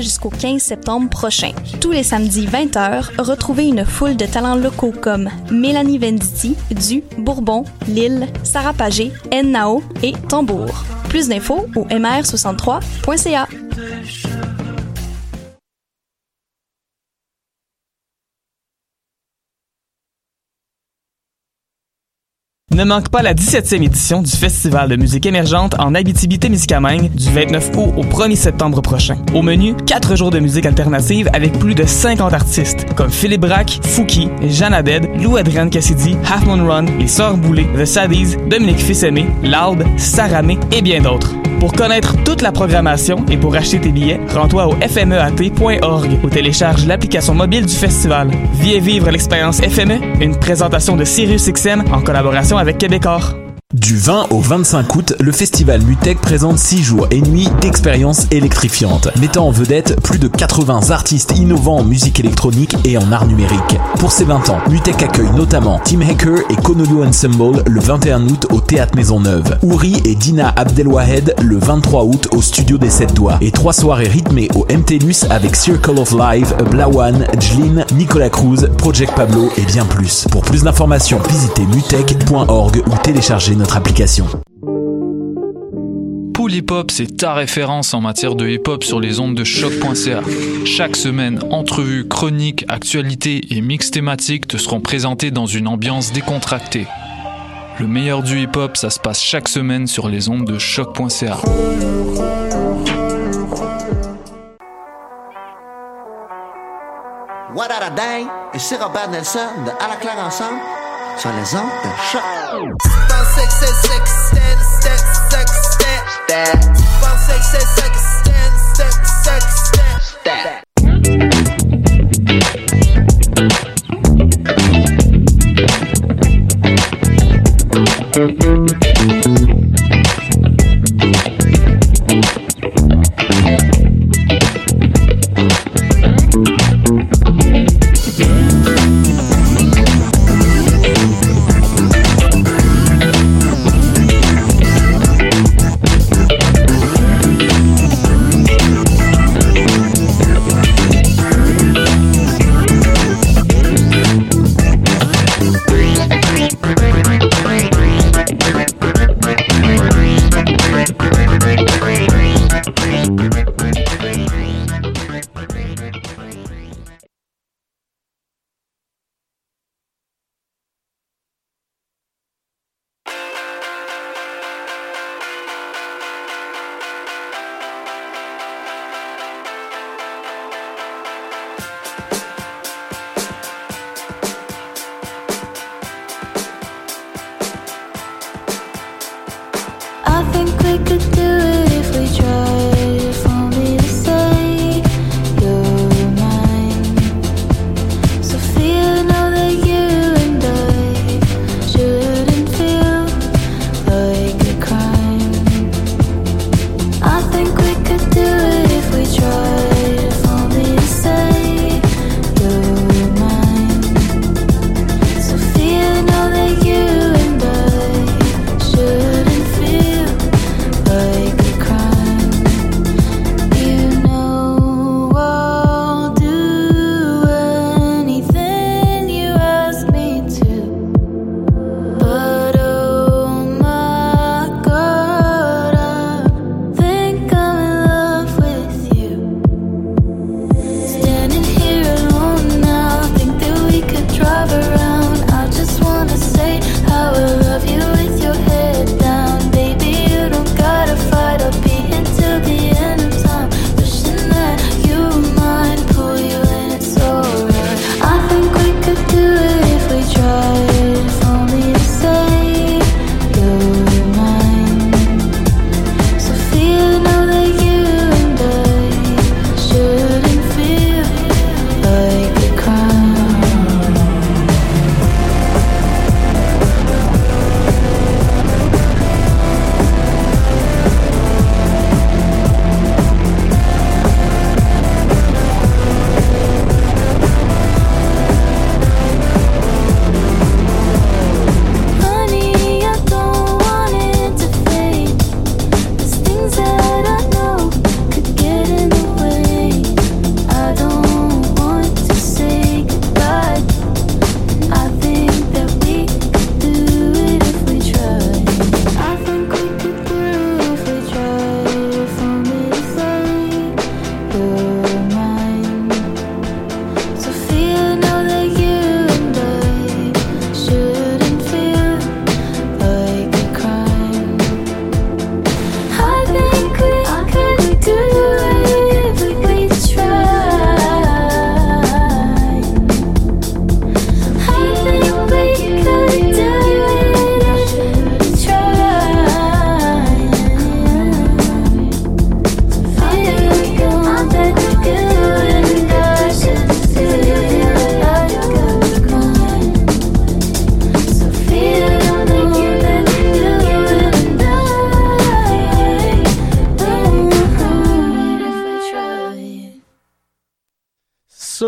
Jusqu'au 15 septembre prochain. Tous les samedis 20h, retrouvez une foule de talents locaux comme Mélanie Venditti, Du, Bourbon, Lille, Sarah Pagé, Nao et Tambour. Plus d'infos au mr63.ca. Ne manque pas la 17e édition du Festival de musique émergente en Abitibi-Témiscamingue du 29 août au 1er septembre prochain. Au menu, 4 jours de musique alternative avec plus de 50 artistes comme Philippe Braque, Fouki, Jeanne Abed, Lou Adrienne Cassidy, Half Moon Run, Les Sœurs Boulay, The Saddies, Dominique Fils-Aimé, Loud, Saramé et bien d'autres. Pour connaître toute la programmation et pour acheter tes billets, rends-toi au fmeat.org ou télécharge l'application mobile du festival. Viens vivre l'expérience FME, une présentation de Sirius XM en collaboration avec Québecor. Du 20 au 25 août, le festival Mutech présente 6 jours et nuits d'expériences électrifiantes, mettant en vedette plus de 80 artistes innovants en musique électronique et en art numérique. Pour ses 20 ans, Mutech accueille notamment Tim Hacker et Konolu Ensemble le 21 août au Théâtre Maisonneuve, Ouri et Dina Abdelwahed le 23 août au Studio des 7 Doigts, et trois soirées rythmées au MTLUS avec Circle of Life, Blawan, Jlin, Nicolas Cruz, Project Pablo et bien plus. Pour plus d'informations, visitez mutech.org ou téléchargez notre application. Pool Hip Hop, c'est ta référence en matière de hip hop sur les ondes de choc.ca. Chaque semaine, entrevues, chroniques, actualités et mix thématiques te seront présentés dans une ambiance décontractée. Le meilleur du hip hop, ça se passe chaque semaine sur les ondes de choc.ca. What a day? Et c'est Robert Nelson de À la claire ensemble sur les ondes de choc. I think we could do it if we tried.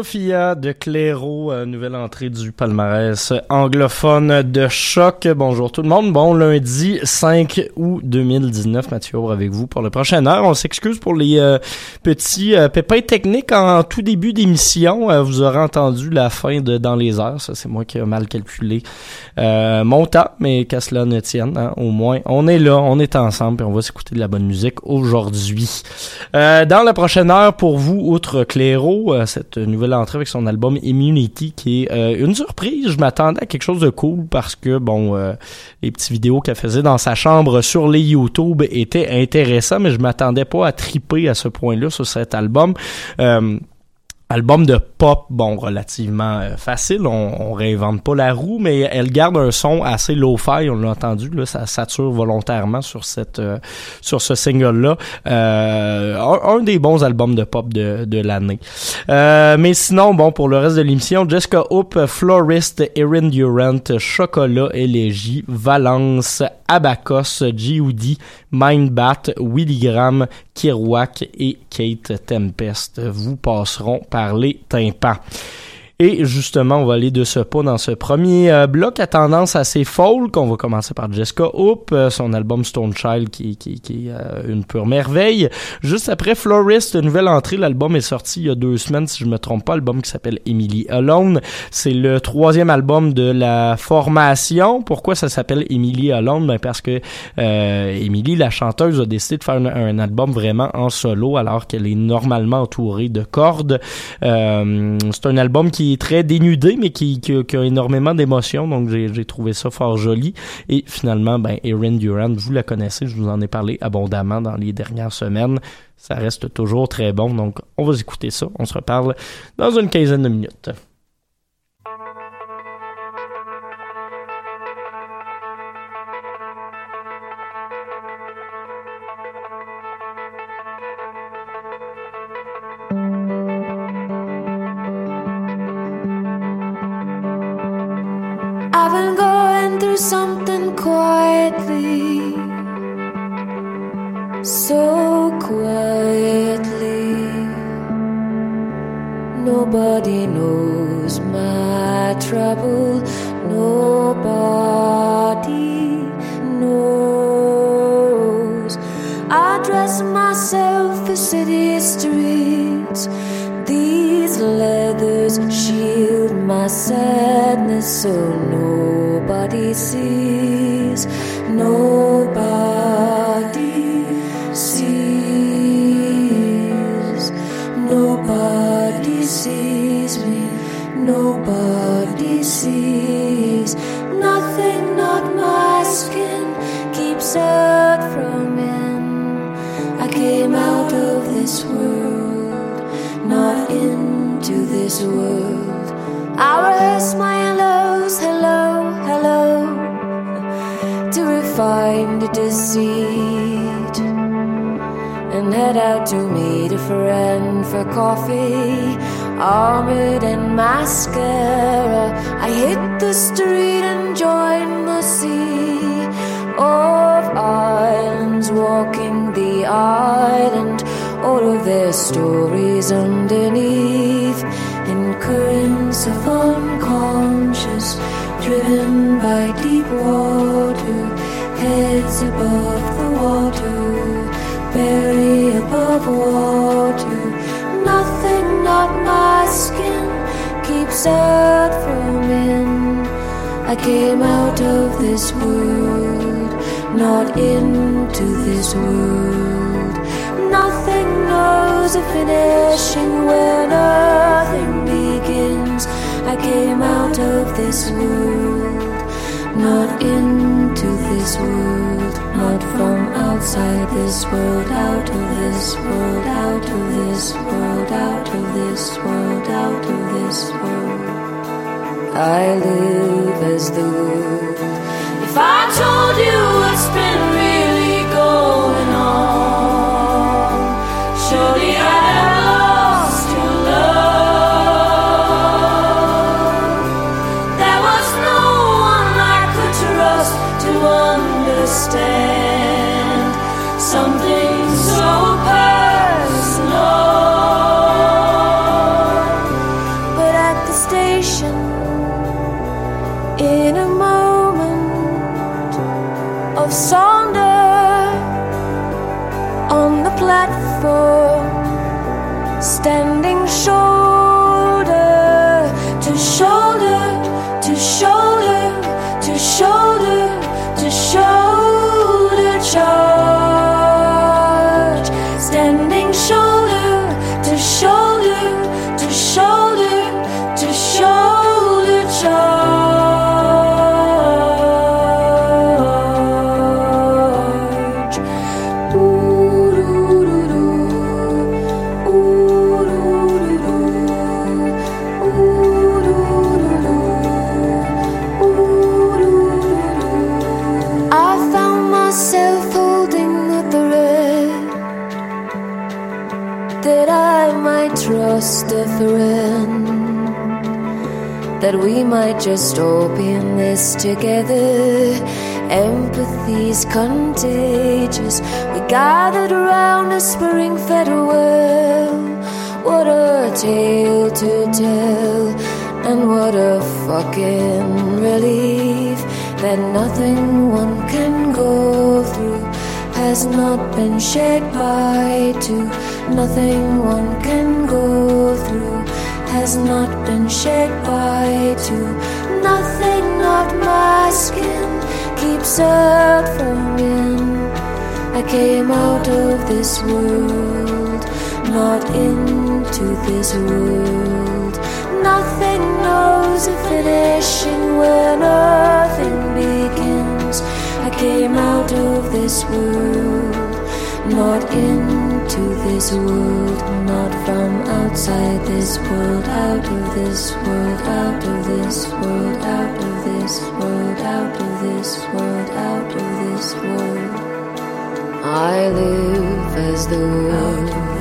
Sophie. De Clairo, euh, nouvelle entrée du palmarès anglophone de choc. Bonjour tout le monde. Bon, lundi 5 août 2019, Mathieu Aubre avec vous pour la prochaine heure. On s'excuse pour les euh, petits euh, pépins techniques en tout début d'émission. Vous aurez entendu la fin de Dans les heures. Ça, c'est moi qui ai mal calculé mon temps, mais qu'à cela ne tienne, hein, au moins, on est là, on est ensemble et on va s'écouter de la bonne musique aujourd'hui. dans la prochaine heure, pour vous, outre Clairo, cette nouvelle entrée avec son album Immunity qui est euh, une surprise. Je m'attendais à quelque chose de cool parce que bon, euh, les petites vidéos qu'elle faisait dans sa chambre sur les YouTube étaient intéressants, mais je m'attendais pas à triper à ce point-là sur cet album. Euh, album de pop, bon, relativement euh, facile, on, on, réinvente pas la roue, mais elle garde un son assez low-fi, on l'a entendu, là, ça sature volontairement sur cette euh, sur ce single-là. Euh, un, des bons albums de pop de, de l'année. mais sinon, bon, pour le reste de l'émission, Jessica Hoop, Florist, Erin Durant, Chocolat, Élégie, Valence, Abacos, G.O.D., Mindbat, Willy Graham, Kirouac et Kate Tempest vous passeront par les tympans. Et justement, on va aller de ce pas dans ce premier euh, bloc à tendance assez folk. On va commencer par Jessica Hoop, euh, son album Stone Child qui, qui, qui est euh, une pure merveille. Juste après Florist, nouvelle entrée, l'album est sorti il y a deux semaines, si je me trompe pas, l'album qui s'appelle Emily Alone. C'est le troisième album de la formation. Pourquoi ça s'appelle Emily Alone? Ben parce que Emily, la chanteuse, a décidé de faire un, album vraiment en solo alors qu'elle est normalement entourée de cordes. c'est un album qui est très dénudé, mais qui, qui, a énormément d'émotions. Donc, j'ai trouvé ça fort joli. Et finalement, ben, Erin Durant, vous la connaissez, je vous en ai parlé abondamment dans les dernières semaines. Ça reste toujours très bon. Donc, on va écouter ça. On se reparle dans une quinzaine de minutes. These leathers shield my sadness so nobody sees, nobody world. I rehearse my hellos, hello hello to refine the deceit and head out to meet a friend for coffee. Armored in mascara i hit the street and join the sea of islands walking the island. All of their stories underneath of unconscious driven by deep water, heads above the water, belly above water. Nothing, not my skin, keeps out from in. I came out of this world, not into this world. Nothing knows a finishing where nothing begins. I came out of this world, not into this world, not from outside this world, out of this world, out of this world, out of this world, out of this world. I live as the world. If I told might just in this together. Empathy's contagious. We gathered around a spring fed well. What a tale to tell, and what a fucking relief that nothing one can go through has not been shared by two. Nothing one can has not been shared by two. Nothing not my skin keeps out from in. I came out of this world, not into this world. Nothing knows a finishing where nothing begins. I came out of this world, not into this world, not from outside this world, out of this world, out of this world, out of this world, out of this world, out of this world. I live as the world,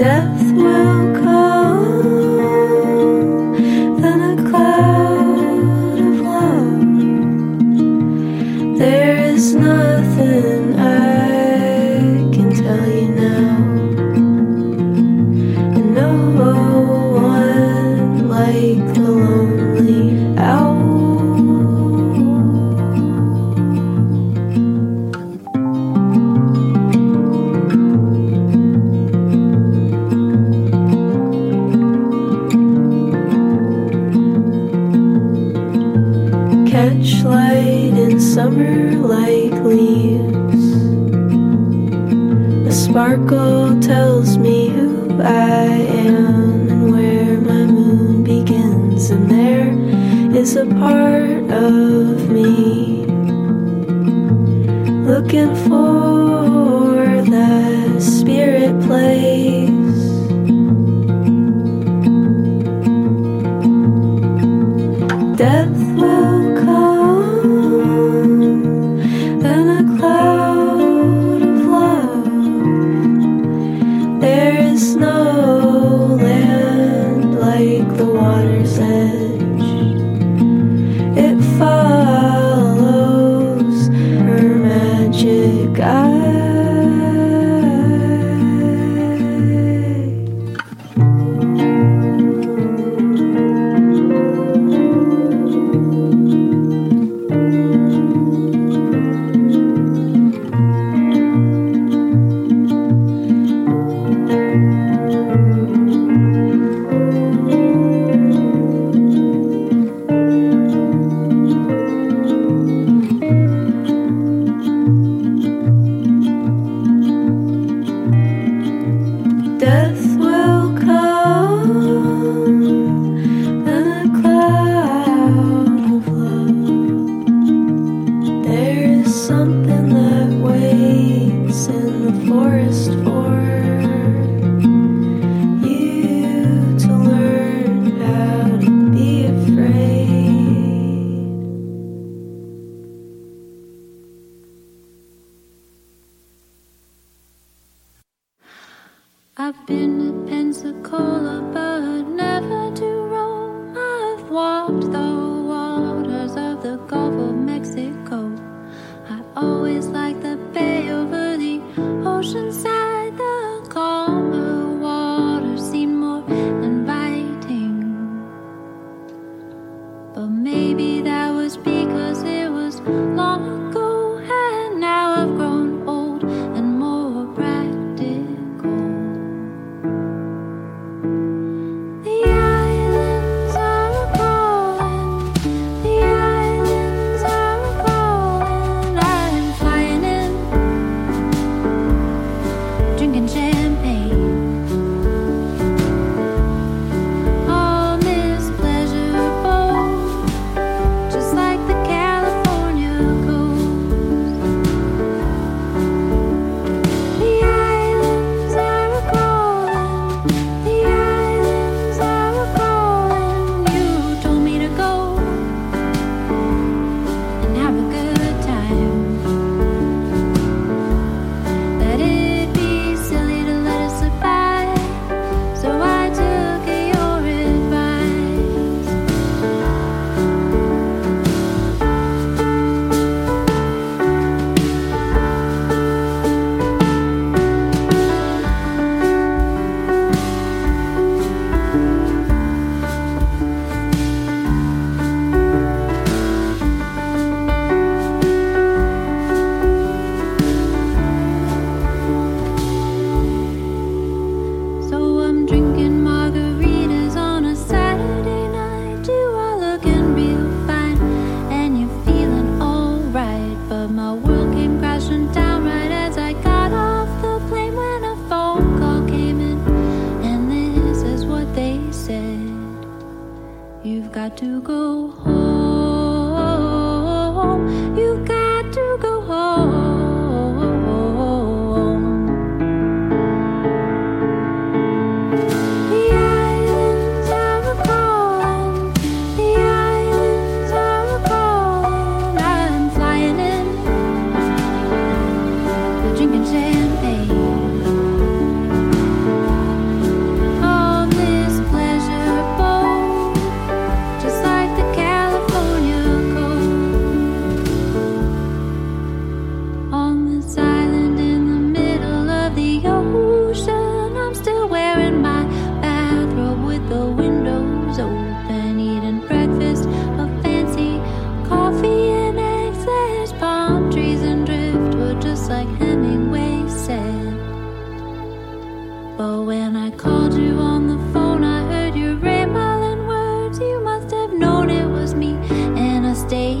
Death will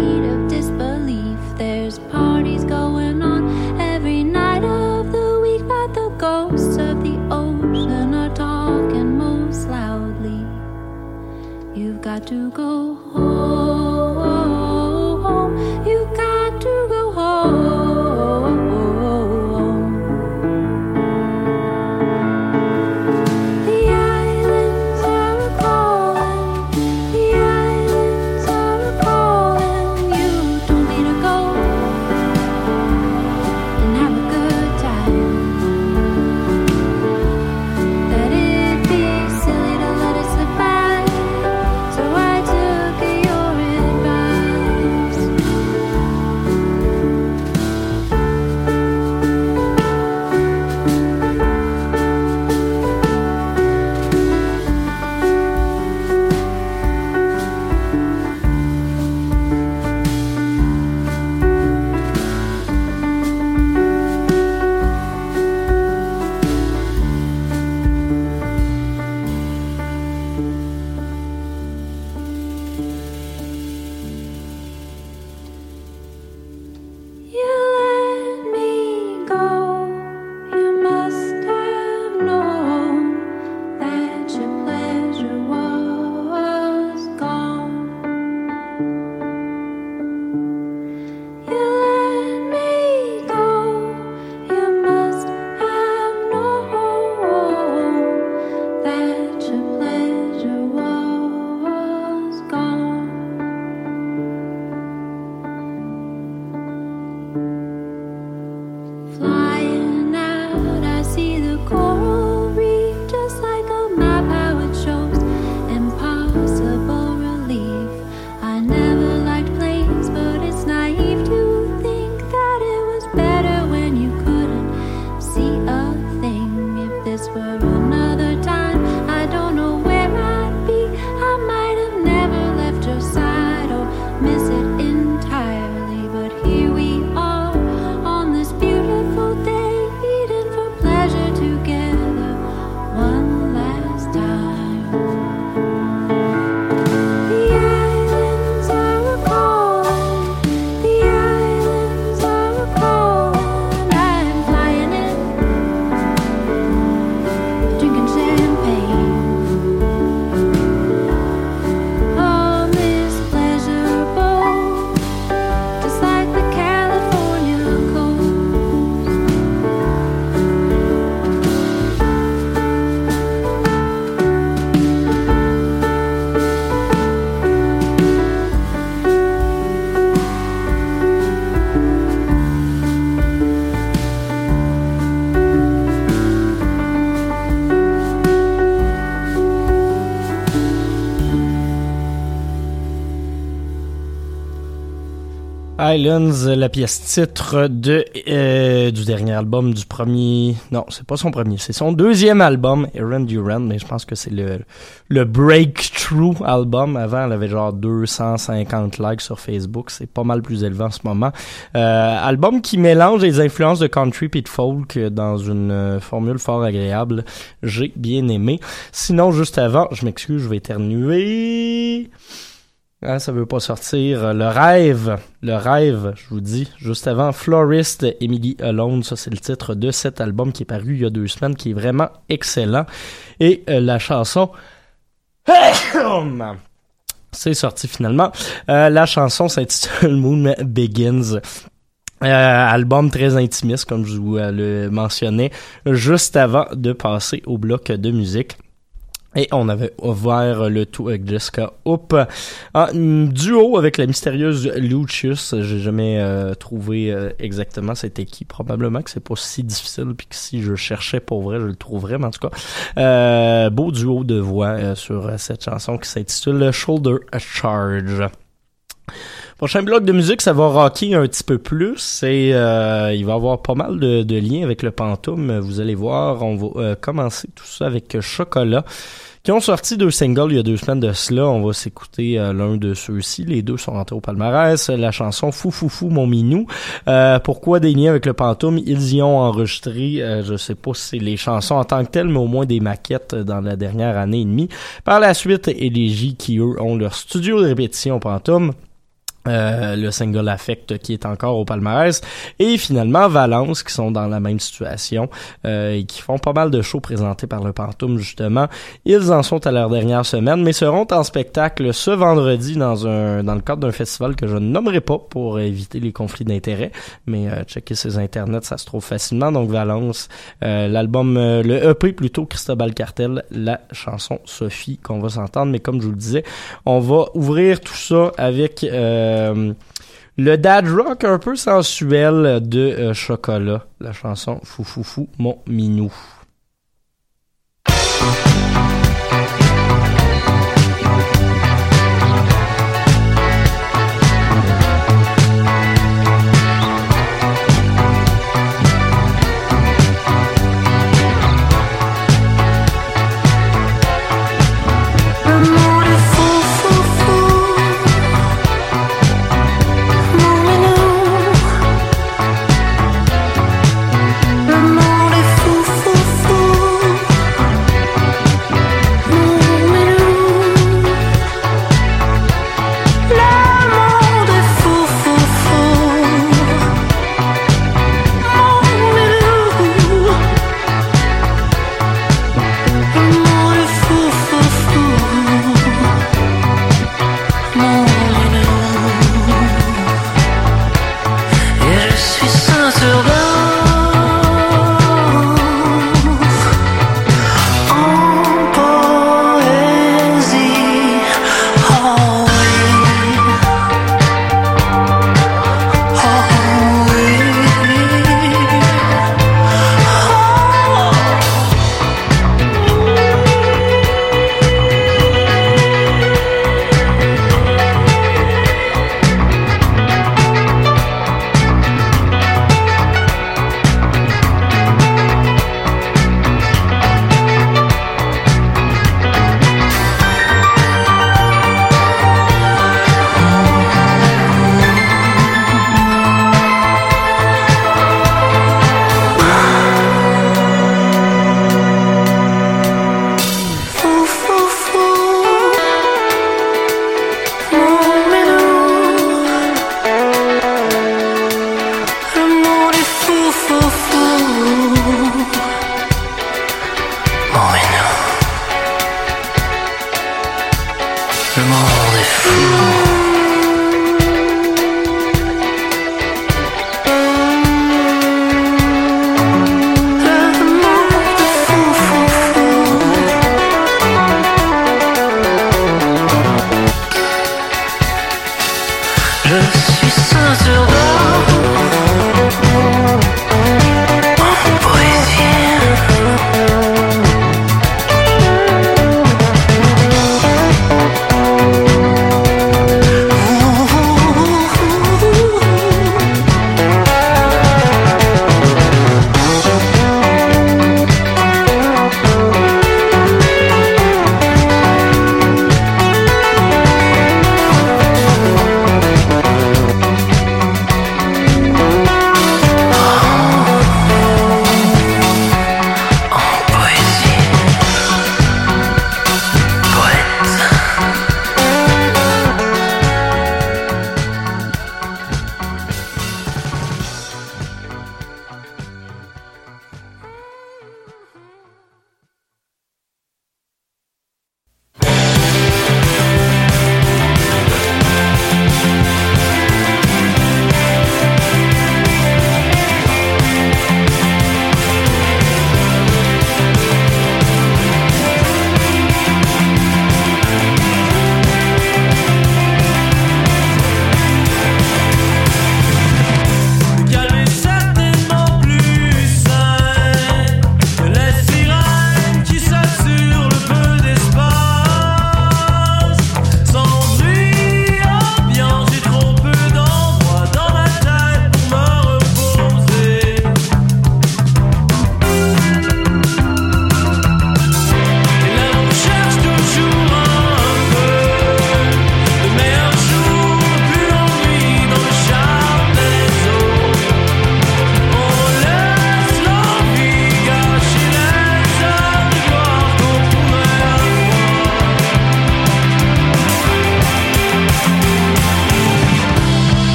of disbelief. There's parties going on every night of the week, but the ghosts of the ocean are talking most loudly. You've got to go home. Islands, la pièce titre de euh, du dernier album du premier. Non, c'est pas son premier, c'est son deuxième album, Aaron Duran, mais je pense que c'est le le breakthrough album. Avant, elle avait genre 250 likes sur Facebook, c'est pas mal plus élevé en ce moment. Euh, album qui mélange les influences de country et de folk dans une euh, formule fort agréable. J'ai bien aimé. Sinon, juste avant, je m'excuse, je vais éternuer. Ah, ça veut pas sortir. Le rêve, le rêve, je vous dis, juste avant, Florist, Emily Alone, ça c'est le titre de cet album qui est paru il y a deux semaines, qui est vraiment excellent. Et euh, la chanson... c'est sorti finalement. Euh, la chanson s'intitule Moon Begins. Euh, album très intimiste, comme je vous euh, le mentionnais, juste avant de passer au bloc de musique. Et on avait ouvert le tout avec Jessica Hoop en duo avec la mystérieuse Lucius. J'ai jamais euh, trouvé euh, exactement c'était qui. Probablement que c'est pas si difficile puis que si je cherchais pour vrai, je le trouverais. Mais en tout cas, euh, beau duo de voix euh, sur cette chanson qui s'intitule Shoulder Charge. Prochain bloc de musique, ça va rocker un petit peu plus et euh, il va y avoir pas mal de, de liens avec le Pantoum. Vous allez voir, on va euh, commencer tout ça avec Chocolat qui ont sorti deux singles il y a deux semaines de cela. On va s'écouter euh, l'un de ceux-ci. Les deux sont rentrés au palmarès. La chanson Fou Fou Fou Mon Minou. Euh, pourquoi des liens avec le Pantoum? Ils y ont enregistré, je sais pas si c'est les chansons en tant que telles, mais au moins des maquettes dans la dernière année et demie. Par la suite, Élégie qui, eux, ont leur studio de répétition Pantoum. Euh, le single Affect qui est encore au palmarès. Et finalement Valence qui sont dans la même situation euh, et qui font pas mal de shows présentés par le Pantoum justement. Ils en sont à leur dernière semaine mais seront en spectacle ce vendredi dans un dans le cadre d'un festival que je ne nommerai pas pour éviter les conflits d'intérêts. Mais euh, checker ces internets ça se trouve facilement. Donc Valence euh, l'album le EP plutôt Cristobal Cartel la chanson Sophie qu'on va s'entendre. Mais comme je vous le disais on va ouvrir tout ça avec le dad rock un peu sensuel de euh, Chocolat, la chanson Fou Fou Fou Mon Minou.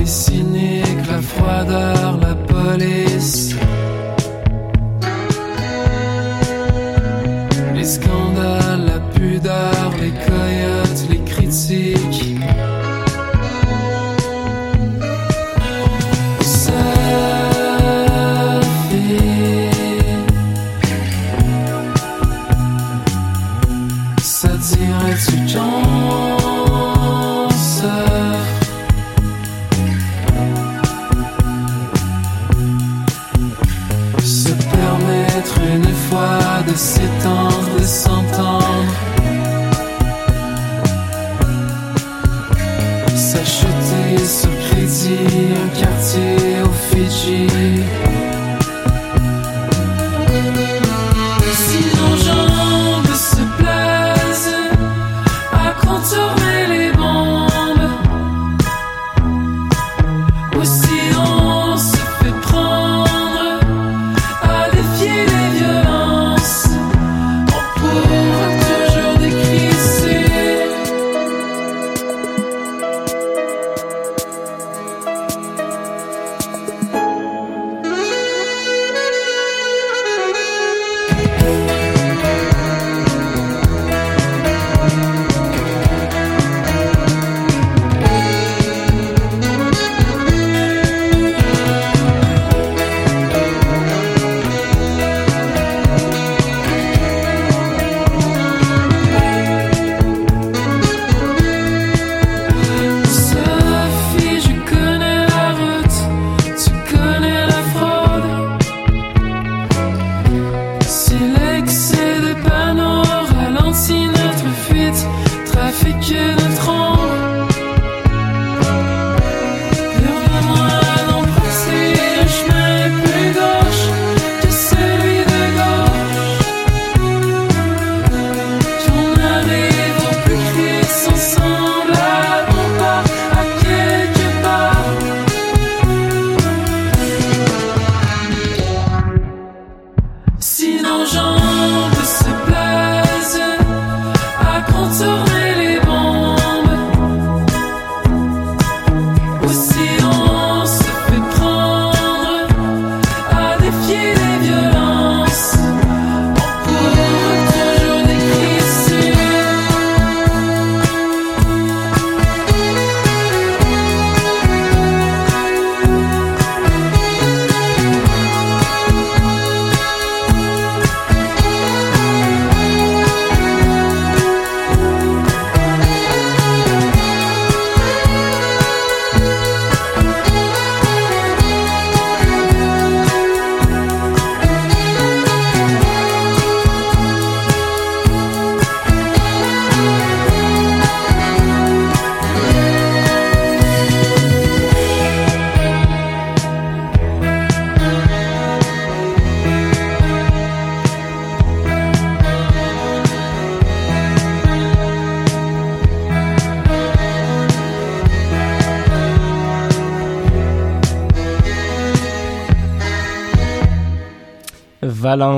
Les cyniques, la froideur, la police.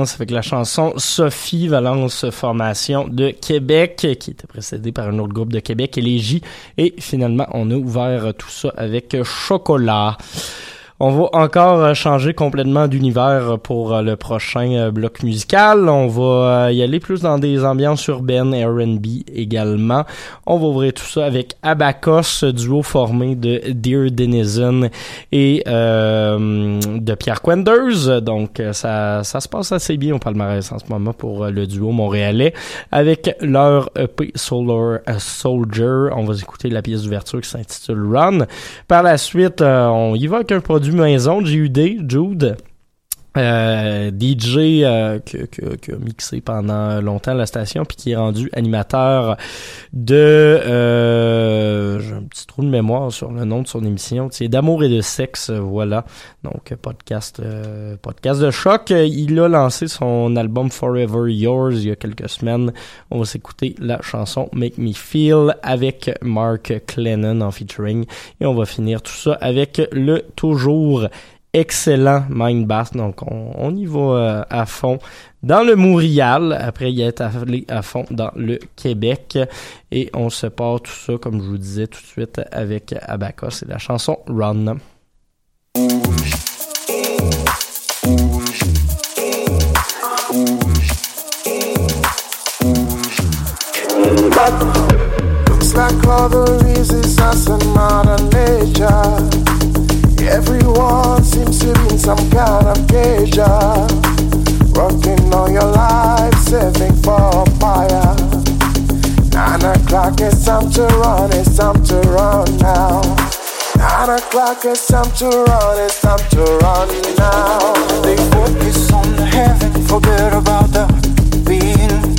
Avec la chanson Sophie Valence formation de Québec qui était précédée par un autre groupe de Québec Élégie et finalement on a ouvert tout ça avec Chocolat. On va encore euh, changer complètement d'univers pour euh, le prochain euh, bloc musical. On va y aller plus dans des ambiances urbaines R&B également. On va ouvrir tout ça avec Abacos, duo formé de Dear Denizen et de Pierre Quenders. Donc ça, ça se passe assez bien au palmarès en ce moment pour le duo montréalais avec leur EP Solar Soldier. On va écouter la pièce d'ouverture qui s'intitule Run. Par la suite, on y va avec un produit maison, JUD, Jude. Euh, DJ euh, que, que, que a mixé pendant longtemps la station puis qui est rendu animateur de euh, j'ai un petit trou de mémoire sur le nom de son émission c'est d'amour et de sexe voilà. Donc podcast euh, podcast de choc. Il a lancé son album Forever Yours il y a quelques semaines. On va s'écouter la chanson Make Me Feel avec Mark Clennon en featuring. Et on va finir tout ça avec le toujours excellent Mind Bass. Donc, on, y va euh, à fond dans le Montréal. Après, il est allé à fond dans le Québec. Et on se part tout ça, comme je vous disais tout de suite, avec Abacus. C'est la chanson Run. Everyone seems to be in some kind of danger. Working all your life, saving for a fire. Nine o'clock, it's time to run, it's time to run now. Nine o'clock, it's time to run, it's time to run now. They focus on the heaven, forget about the being.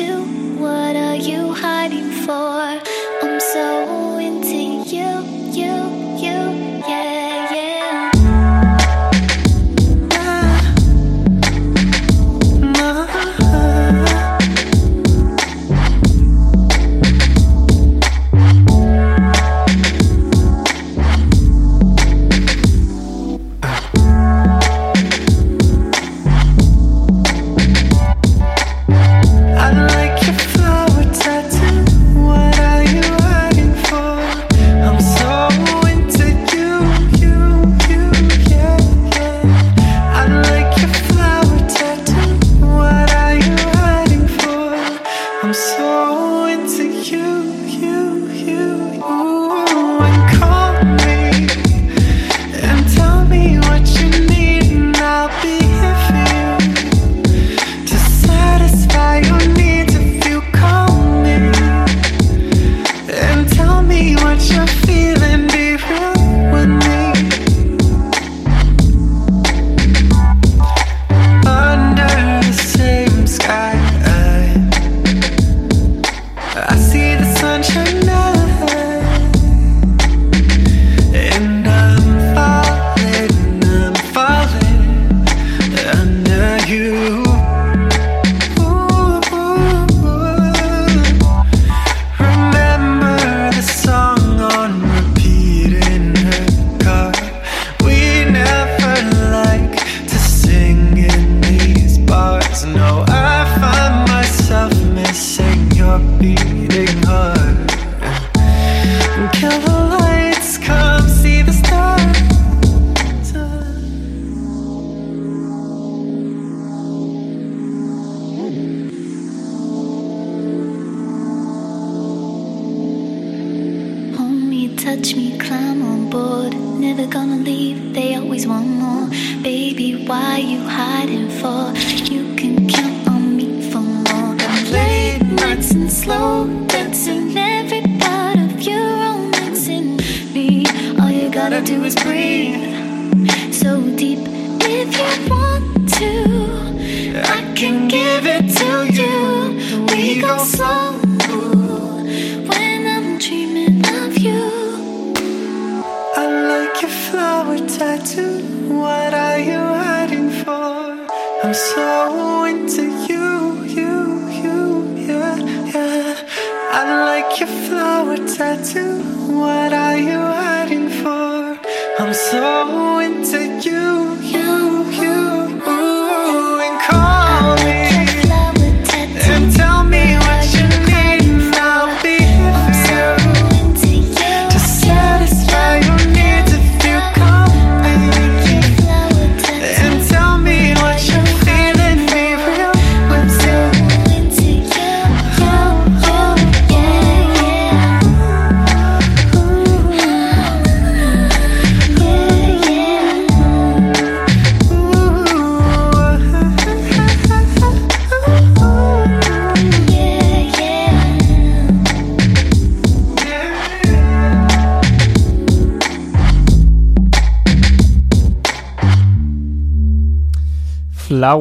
Tattoo.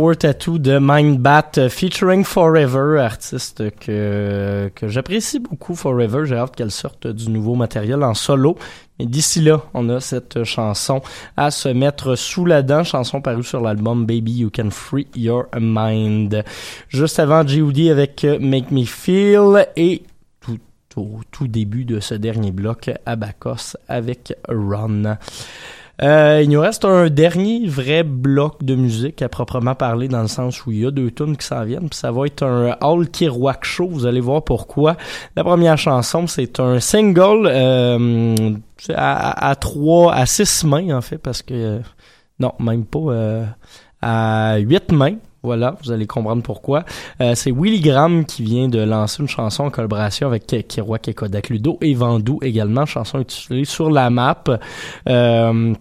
Flower Tattoo de Mindbat euh, featuring Forever, artiste que, que j'apprécie beaucoup, Forever. J'ai hâte qu'elle sorte du nouveau matériel en solo. Mais d'ici là, on a cette chanson à se mettre sous la dent, chanson parue sur l'album Baby You Can Free Your Mind. Juste avant G.O.D. avec euh, Make Me Feel et tout au tout début de ce dernier bloc, Abacos avec Run. Euh, il nous reste un dernier vrai bloc de musique à proprement parler dans le sens où il y a deux tunes qui s'en viennent. Puis ça va être un All Kiroak Show. Vous allez voir pourquoi. La première chanson, c'est un single euh, à, trois, à six mains en fait, parce que euh, non, même pas euh, à huit mains. Voilà, vous allez comprendre pourquoi. Euh, c'est Willy Graham qui vient de lancer une chanson en collaboration avec Kiroak et Kodak Ludo et Vandou également, chanson utilisée sur la map. Euh,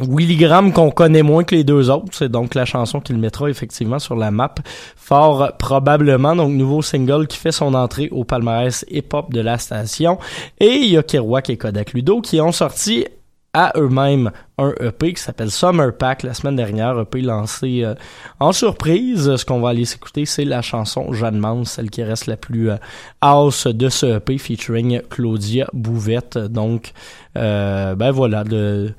Willy Graham qu'on connaît moins que les deux autres, c'est donc la chanson qu'il mettra effectivement sur la map, fort probablement, donc nouveau single qui fait son entrée au palmarès hip-hop de la station. Et il y a Kerouac et Kodak Ludo qui ont sorti à eux-mêmes un EP qui s'appelle Summer Pack la semaine dernière, EP lancé euh, en surprise. Ce qu'on va aller s'écouter, c'est la chanson Jeanne Mance, celle qui reste la plus euh, house de ce EP featuring Claudia Bouvette. Donc, euh, ben voilà, de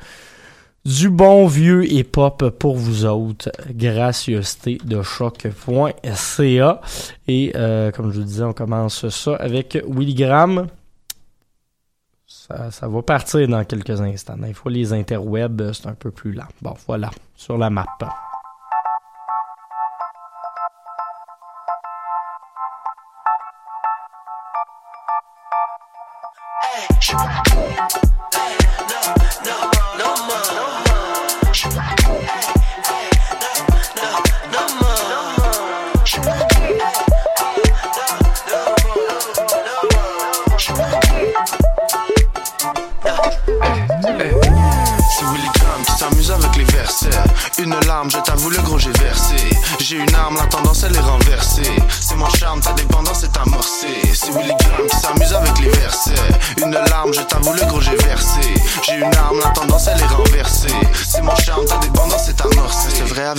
du bon vieux hip-hop pour vous autres. Gracieuseté de choc.ca. Et euh, comme je vous disais, on commence ça avec Willy Graham. Ça, ça va partir dans quelques instants. Des fois, les interwebs, c'est un peu plus lent. Bon, voilà, sur la map.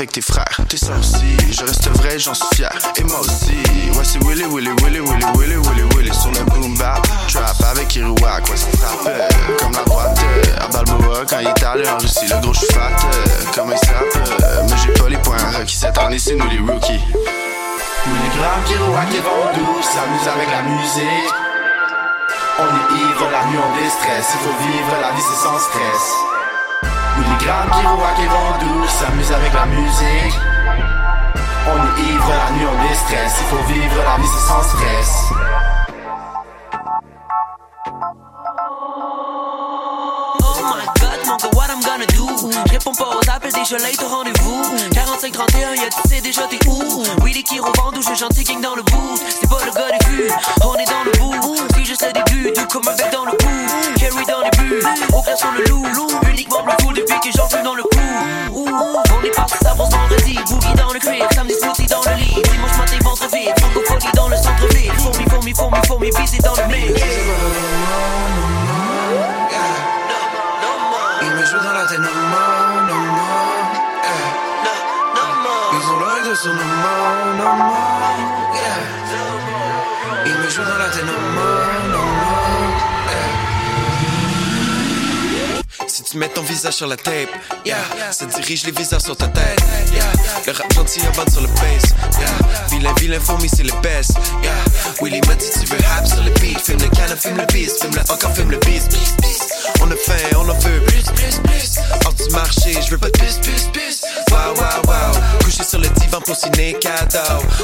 Avec tes frères, t'es ça aussi. Je reste vrai, j'en suis fier. Et moi aussi. Ouais, c'est Willy, Willy, Willy, Willy, Willy, Willy, Willy. Sur le boom bap, trap avec Kirouac. Ouais, ça frappe? Euh, comme la droite. euh, À Balboa, quand il est allé en Russie, le gros, je suis fat. euh, Comme un sap, euh, mais j'ai pas les points requis. Cette année, c'est nous les rookies. Willy Graham, Kirouac et Vandou s'amuse avec la musique. On est ivre, la nuit on déstresse. Il faut vivre la vie, c'est sans stress. Willy Graham, Kirouac et Vandou s'amuse avec la musique. On est ivre, la nuit on déstresse. Il faut vivre la vie, c'est sans stress. Oh gonna do? Réponds pas aux appels, déjà late au rendez-vous. 45-31, y'a tu sais déjà t'es où? Willy qui revend où je gentil gang dans le boot. C'est pas le gars des vues, on est dans le bout. C'est juste le début, tout comme avec dans le dans les buts. Au grain sur le loup, loup. Uniquement Bluetooth depuis que j'en dans le cou. Ouh, on est parti, ça brosse vendredi. Boogie dans le cuir, samedi smoothie dans le lit. Dimanche matin, ventre vide. Francophonie dans le centre-ville. Fourmi, fourmi, fourmi, fourmi, visée dans le mix. Il me joue dans la tête, no more, no more. Ils ont l'oreille de son no more, no more. Il me joue dans la tête, no. Tu mets ton visage sur la tape, yeah, ça dirige les visages sur ta tête. Yeah. Le rap gentil abonne sur le bass. Yeah. Vilain, vilain, fourmi, c'est le best. Yeah. Willy m'a dit tu veux rap sur le beat? Filme le canon, filme le beast. Filme le encore, filme le beast. beast, beast. On a faim, on en veut plus, plus. Hors du marché, je veux pas de plus, plus, plus. Wow, wow, wow. Couché sur le divan pour signer cadeau.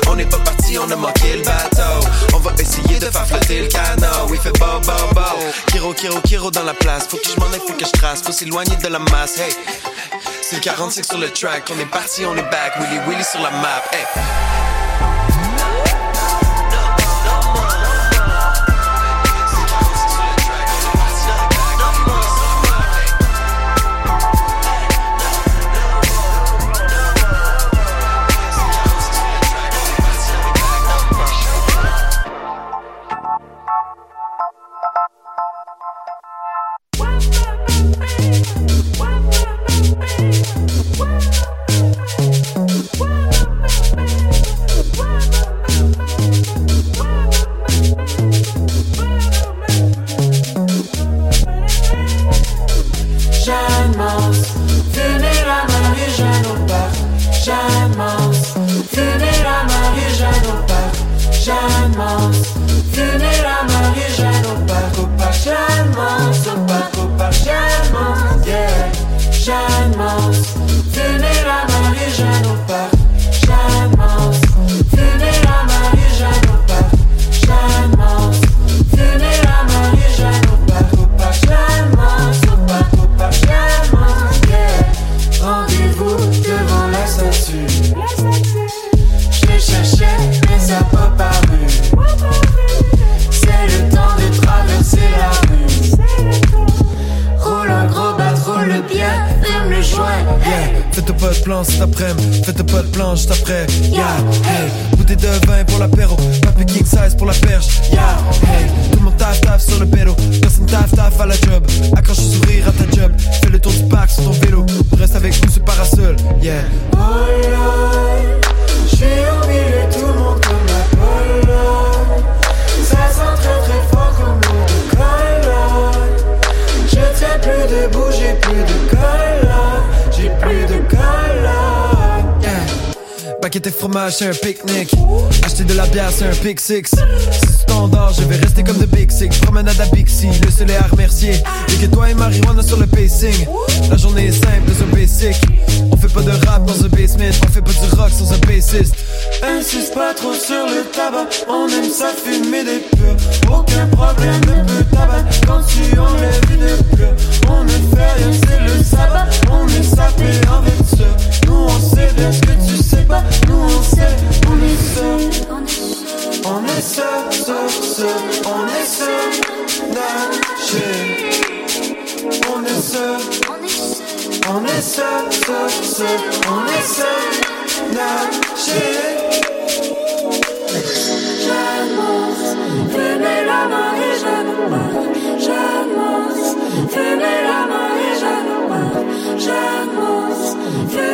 On n'est pas parti, on a manqué le bateau. On va essayer de faire flotter le canot. Oui, fait beau, beau, beau. Kiro, Kiro, Kiro dans la place. Faut que je m'en aille, faut que je trace. Faut s'éloigner de la masse. Hey, c'est le 45 sur le track. On est parti, on est back. Willy, Willy sur la map. Hey. Juste après. Fromage, c'est un pique-nique. Acheter de la bière, c'est un pick six. T'endors, je vais rester comme de Big Six. Promenade à Bixi, le soleil à remercier. Et que toi et marijuana sur le pacing. La journée est simple, c'est un basic. On fait pas de rap dans un basement. On fait pas du rock sans un bassiste. Insiste pas trop sur le tabac, on aime ça fumer des purs. Aucun problème peut t'abattre quand tu enlèves une pleure. On ne fait rien, c'est le sabbat, on est sapé avec Nous on sait bien que tu sais pas, nous on sait, on est seul. On est seul, seul, on est seul, nager. On est seul, on est seul, seul, on est seul, nager. J'annonce, fumez la marée, j'annonce. J'annonce, j'annonce. La marée, j'annonce.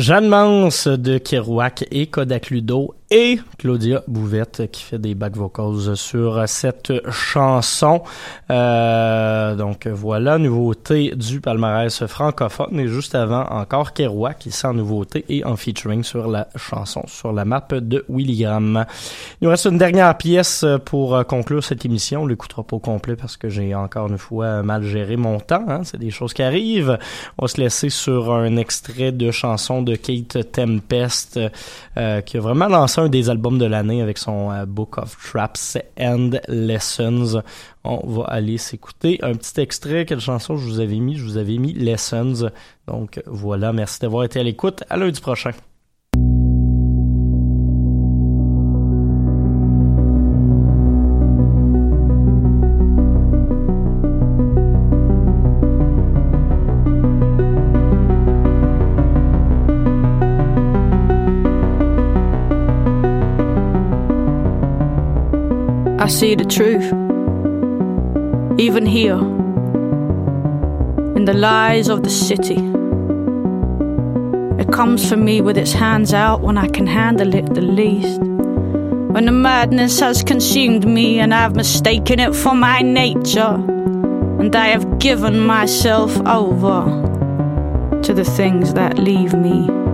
Jeanne Mance de Kerouac et Kodak Ludo et Claudia Bouvette qui fait des back vocals sur cette chanson. Euh, donc voilà, nouveauté du palmarès francophone et juste avant encore Kerouac qui sent nouveauté et en featuring sur la chanson sur la map de Willy Graham. Il nous reste une dernière pièce pour conclure cette émission. On l'écoutera pas au complet parce que j'ai encore une fois mal géré mon temps. Hein. C'est des choses qui arrivent. On va se laisser sur un extrait de chanson de Kate Tempest euh, qui a vraiment lancé un des albums de l'année avec son euh, Book of Traps and Lessons. On va aller s'écouter un petit extrait. Quelle chanson je vous avais mis? Je vous avais mis Lessons. Donc voilà, merci d'avoir été à l'écoute. À lundi prochain. I see the truth. Even here, in the lies of the city. It comes for me with its hands out when I can handle it the least. When the madness has consumed me and I've mistaken it for my nature, and I have given myself over to the things that leave me.